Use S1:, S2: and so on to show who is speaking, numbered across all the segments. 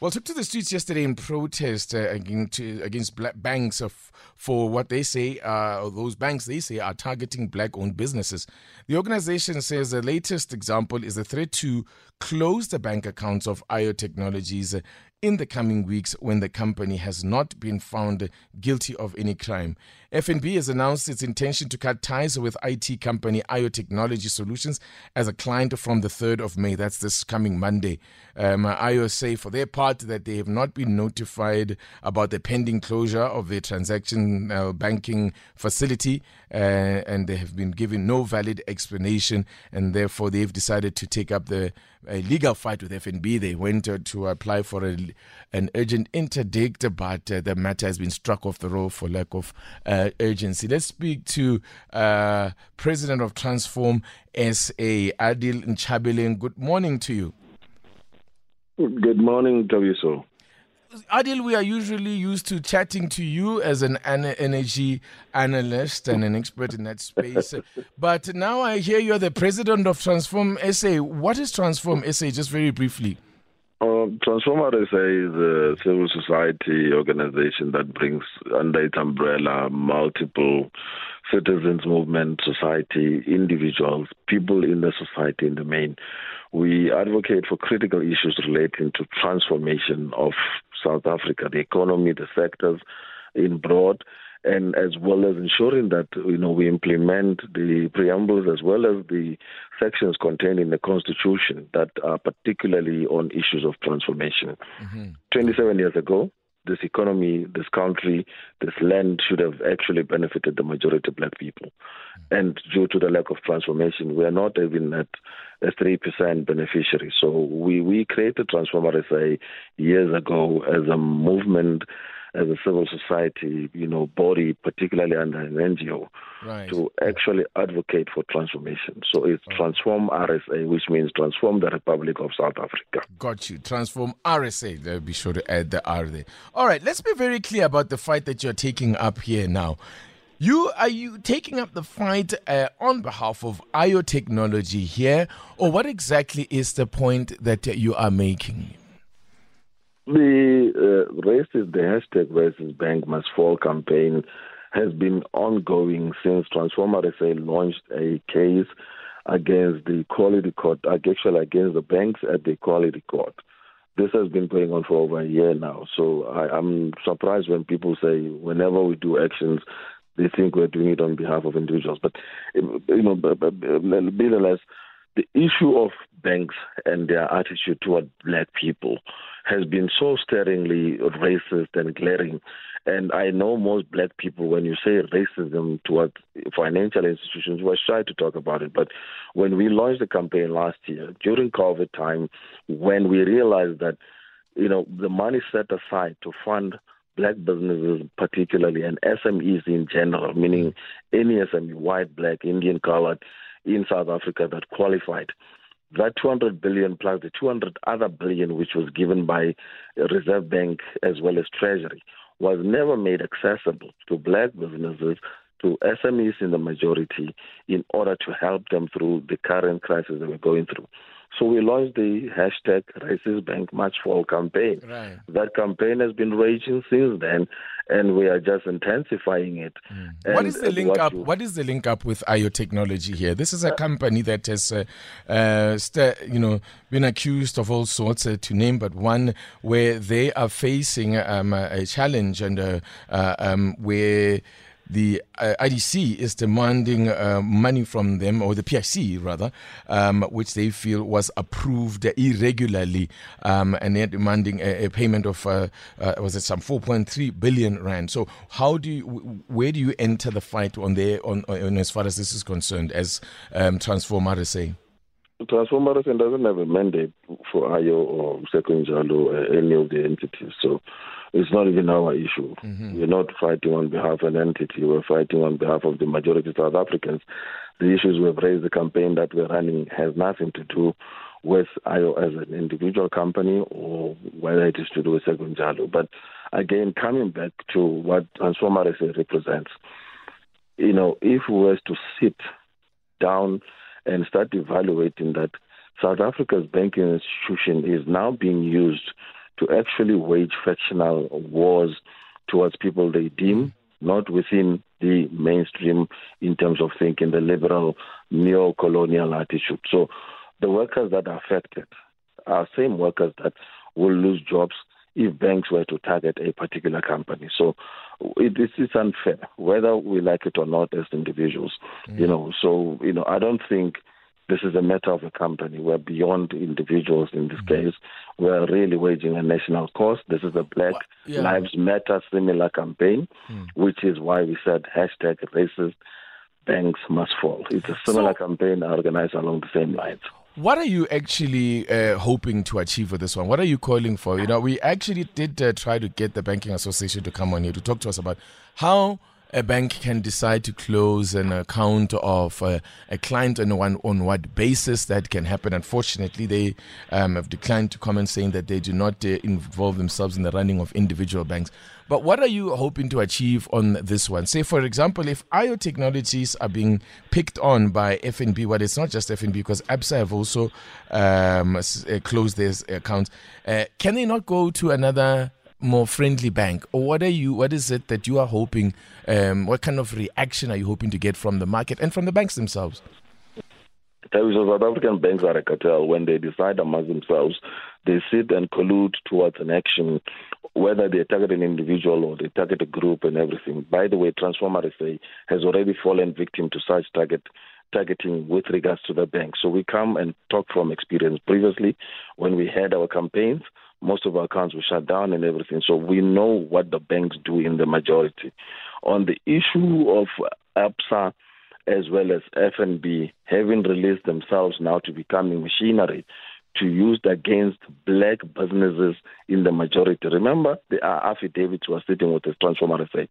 S1: well, took to the streets yesterday in protest uh, against, against black banks of, for what they say, uh, those banks they say are targeting black owned businesses. The organization says the latest example is the threat to close the bank accounts of AYO Technologies in the coming weeks when the company has not been found guilty of any crime. FNB has announced its intention to cut ties with IT company AYO Technology Solutions as a client from the 3rd of May. That's this coming Monday. Um, AYO say for their part that they have not been notified about the pending closure of their transaction uh, banking facility uh, and they have been given no valid explanation and therefore they've decided to take up the a legal fight with FNB. They went to apply for a, an urgent interdict, but uh, the matter has been struck off the roll for lack of uh, urgency. Let's speak to uh, President of Transform SA, Adil Nchabeleng. Good morning to you.
S2: Good morning, Thabiso.
S1: Adil, we are usually used to chatting to you as an energy analyst and an expert in that space. but now I hear you're the president of Transform SA. What is Transform SA, just very briefly?
S2: Uh, Transform SA is a civil society organization that brings under its umbrella multiple citizens movement, society, individuals, people in the society in the main. We advocate for critical issues relating to transformation of South Africa, the economy, the sectors in broad, and as well as ensuring that you know we implement the preambles as well as the sections contained in the constitution that are particularly on issues of transformation. Mm-hmm. 27 years ago, this economy, this country, this land should have actually benefited the majority of black people. And due to the lack of transformation, we are not even at a 3% beneficiary. So we, we created Transformer SA years ago as a movement as a civil society, you know, body, particularly under an NGO, right. to actually advocate for transformation. So it's oh. Transform RSA, which means Transform the Republic of South Africa.
S1: Got you. Transform RSA. Be sure to add the R there. All right. Let's be very clear about the fight that you're taking up here now. You are you taking up the fight uh, on behalf of AYO Technology here, or what exactly is the point that you are making?
S2: The uh, racist, the hashtag racist bank must fall campaign has been ongoing since Transformer SA launched a case against the Equality Court, actually against the banks at the Equality Court. This has been going on for over a year now. So I, am surprised when people say whenever we do actions, they think we're doing it on behalf of individuals. But um, you know, nevertheless, the issue of banks and their attitude toward black people has been so staringly racist and glaring. And I know most black people, when you say racism towards financial institutions, were shy to talk about it. But when we launched the campaign last year, during COVID time, when we realized that, you know, the money set aside to fund black businesses particularly and SMEs in general, meaning any SME, white, black, Indian, colored, in South Africa that qualified. That 200 billion plus the 200 other billion, which was given by Reserve Bank as well as Treasury, was never made accessible to black businesses, to SMEs in the majority, in order to help them through the current crisis that we're going through. So we launched the hashtag Racist Bank March Fall campaign. Right. That campaign has been raging since then, and we are just intensifying it.
S1: Mm. What is the link up? You, what is the link up with AYO Technology here? This is a company that has, uh, uh, st- you know, been accused of all sorts, uh, to name but one, where they are facing um, a challenge and uh, uh, um, where the uh, IDC is demanding uh, money from them, or the PIC rather, um, which they feel was approved irregularly, um, and they're demanding a, a payment of uh, uh was it some 4.3 billion rand. So how do you, where do you enter the fight on there on, on as far as this is concerned, as um, Transform RSA?
S2: Transform doesn't have a mandate for AYO or Sekunjalo or any of the entities, so it's not even our issue. Mm-hmm. We're not fighting on behalf of an entity. We're fighting on behalf of the majority of South Africans. the issues we've raised, the campaign that we're running has nothing to do with AYO as an individual company or whether it is to do with Sekunjalo. But again, coming back to what Transformer SA represents, you know, if we were to sit down and start evaluating that South Africa's banking institution is now being used to actually wage factional wars towards people they deem not within the mainstream in terms of thinking, the liberal neo-colonial attitude. So the workers that are affected are same workers that will lose jobs if banks were to target a particular company. So this is unfair, whether we like it or not as individuals. Mm. You know, so you know, I don't think this is a matter of a company. We're beyond individuals in this mm-hmm. case. We're really waging a national cause. This is a Black yeah. Lives Matter similar campaign, mm. which is why we said hashtag racist banks must fall. It's a similar so, campaign organized along the same lines.
S1: What are you actually uh, hoping to achieve with this one? What are you calling for? You know, we actually did uh, try to get the Banking Association to come on here to talk to us about how a bank can decide to close an account of uh, a client on one on what basis that can happen. Unfortunately, they um, have declined to comment, saying that they do not uh, involve themselves in the running of individual banks. But what are you hoping to achieve on this one? Say, for example, if AYO technologies are being picked on by FNB, well, it's not just FNB because ABSA have also um, uh, closed their accounts. Uh, can they not go to another more friendly bank, or what are you? What is it that you are hoping? Um, what kind of reaction are you hoping to get from the market and from the banks themselves?
S2: South African banks are a cartel. When they decide amongst themselves, they sit and collude towards an action, whether they target an individual or they target a group and everything. By the way, Transformer SA has already fallen victim to such target targeting with regards to the bank. So we come and talk from experience. Previously, when we had our campaigns, most of our accounts were shut down and everything. So we know what the banks do in the majority. On the issue of ABSA as well as FNB having released themselves now to becoming machinery to use against black businesses in the majority. Remember, the affidavits were sitting with the Transformer SA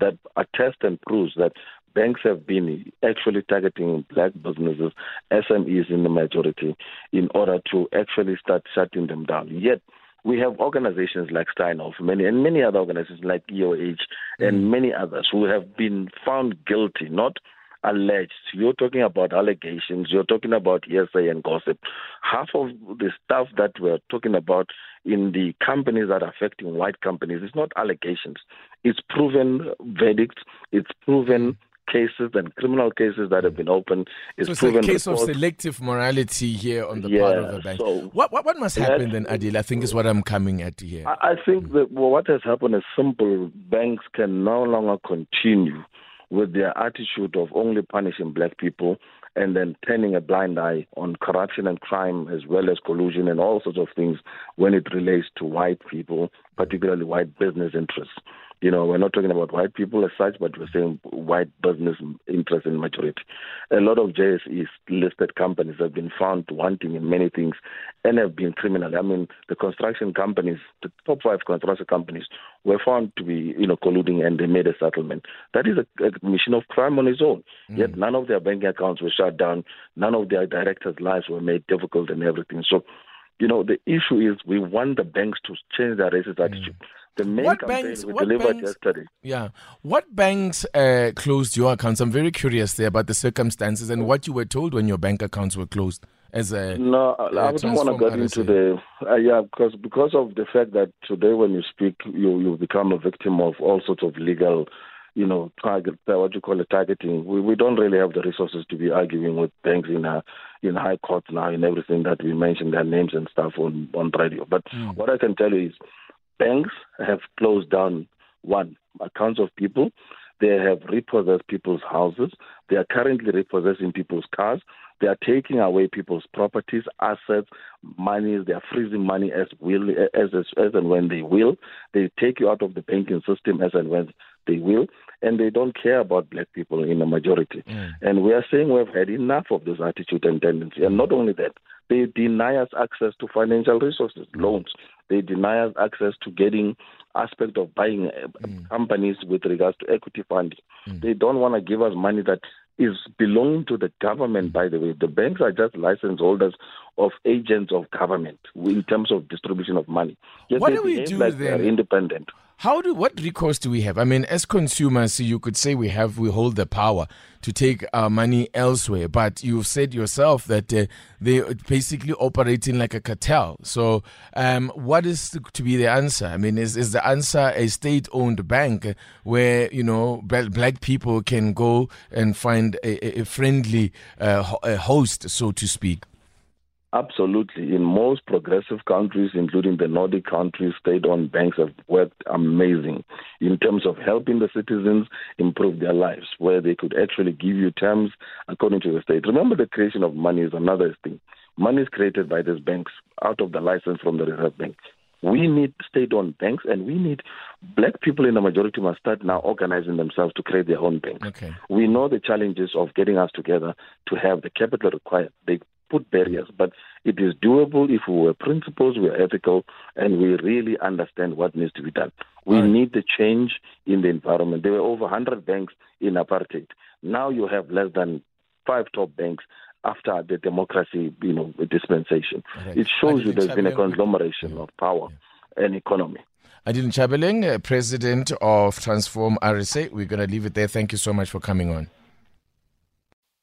S2: that attest and proves that banks have been actually targeting black businesses, SMEs in the majority, in order to actually start shutting them down. Yet, we have organizations like Steinhoff, many and many other organizations like EOH and mm. many others who have been found guilty, not alleged. You're talking about allegations, you're talking about hearsay and gossip. Half of the stuff that we're talking about in the companies that are affecting white companies is not allegations. It's proven verdicts, it's proven cases and criminal cases that have been opened
S1: is so it's proven. a case of selective morality here on the yeah, part of the bank. So what, what, what must happen then, Adil? I think is what I'm coming at here.
S2: I, I think that well, what has happened is simple. Banks can no longer continue with their attitude of only punishing black people and then turning a blind eye on corruption and crime as well as collusion and all sorts of things when it relates to white people, particularly white business interests. You know, we're not talking about white people as such, but we're saying white business interest in majority. A lot of JSE listed companies have been found wanting in many things and have been criminal. I mean, the construction companies, the top five construction companies, were found to be, you know, colluding and they made a settlement. That is a, a mission of crime on its own. Mm. Yet none of their bank accounts were shut down. None of their directors' lives were made difficult and everything. So, you know, the issue is we want the banks to change their racist mm. attitude. The main what campaign banks, we delivered banks, yesterday.
S1: Yeah. What banks uh, closed your accounts? I'm very curious there about the circumstances and what you were told when your bank accounts were closed. As a,
S2: no, I don't want to get into the uh, yeah because because of the fact that today when you speak you you become a victim of all sorts of legal you know, target uh, what you call it targeting. We we don't really have the resources to be arguing with banks in a in high court now in everything that we mentioned their names and stuff on on radio. But mm. what I can tell you is banks have closed down one accounts of people. They have repossessed people's houses. They are currently repossessing people's cars. They are taking away people's properties, assets, monies. They are freezing money as will as, as as and when they will. They take you out of the banking system as and when they will, and they don't care about black people in the majority. Mm. And we are saying we've had enough of this attitude and tendency. And not only that, they deny us access to financial resources, loans. They deny us access to getting aspect of buying uh, mm. companies with regards to equity funding. Mm. They don't want to give us money that is belonging to the government, by the way. The banks are just license holders of agents of government in terms of distribution of money.
S1: Yes, what do we do
S2: like
S1: then?
S2: independent.
S1: How do what recourse do we have? I mean, as consumers, you could say we have we hold the power to take our money elsewhere, but you've said yourself that uh, they're basically operating like a cartel. So, um, what is to be the answer? I mean, is is the answer a state-owned bank where you know black people can go and find a, a friendly uh, a host, so to speak?
S2: Absolutely. In most progressive countries, including the Nordic countries, state owned banks have worked amazing in terms of helping the citizens improve their lives, where they could actually give you terms according to the state. Remember, the creation of money is another thing. Money is created by these banks out of the license from the Reserve Bank. We need state owned banks and we need black people in the majority must start now organizing themselves to create their own banks.
S1: Okay.
S2: We know the challenges of getting us together to have the capital required. They put barriers, but it is doable if we were principles, we're ethical, and we really understand what needs to be done. We right. need the change in the environment. There were over 100 banks in apartheid. Now you have less than five top banks after the democracy, you know, dispensation. Right. It shows you there's been a conglomeration of power yeah. and economy.
S1: Adil Nchabeleng, uh, President of Transform RSA. We're going to leave it there. Thank you so much for coming on.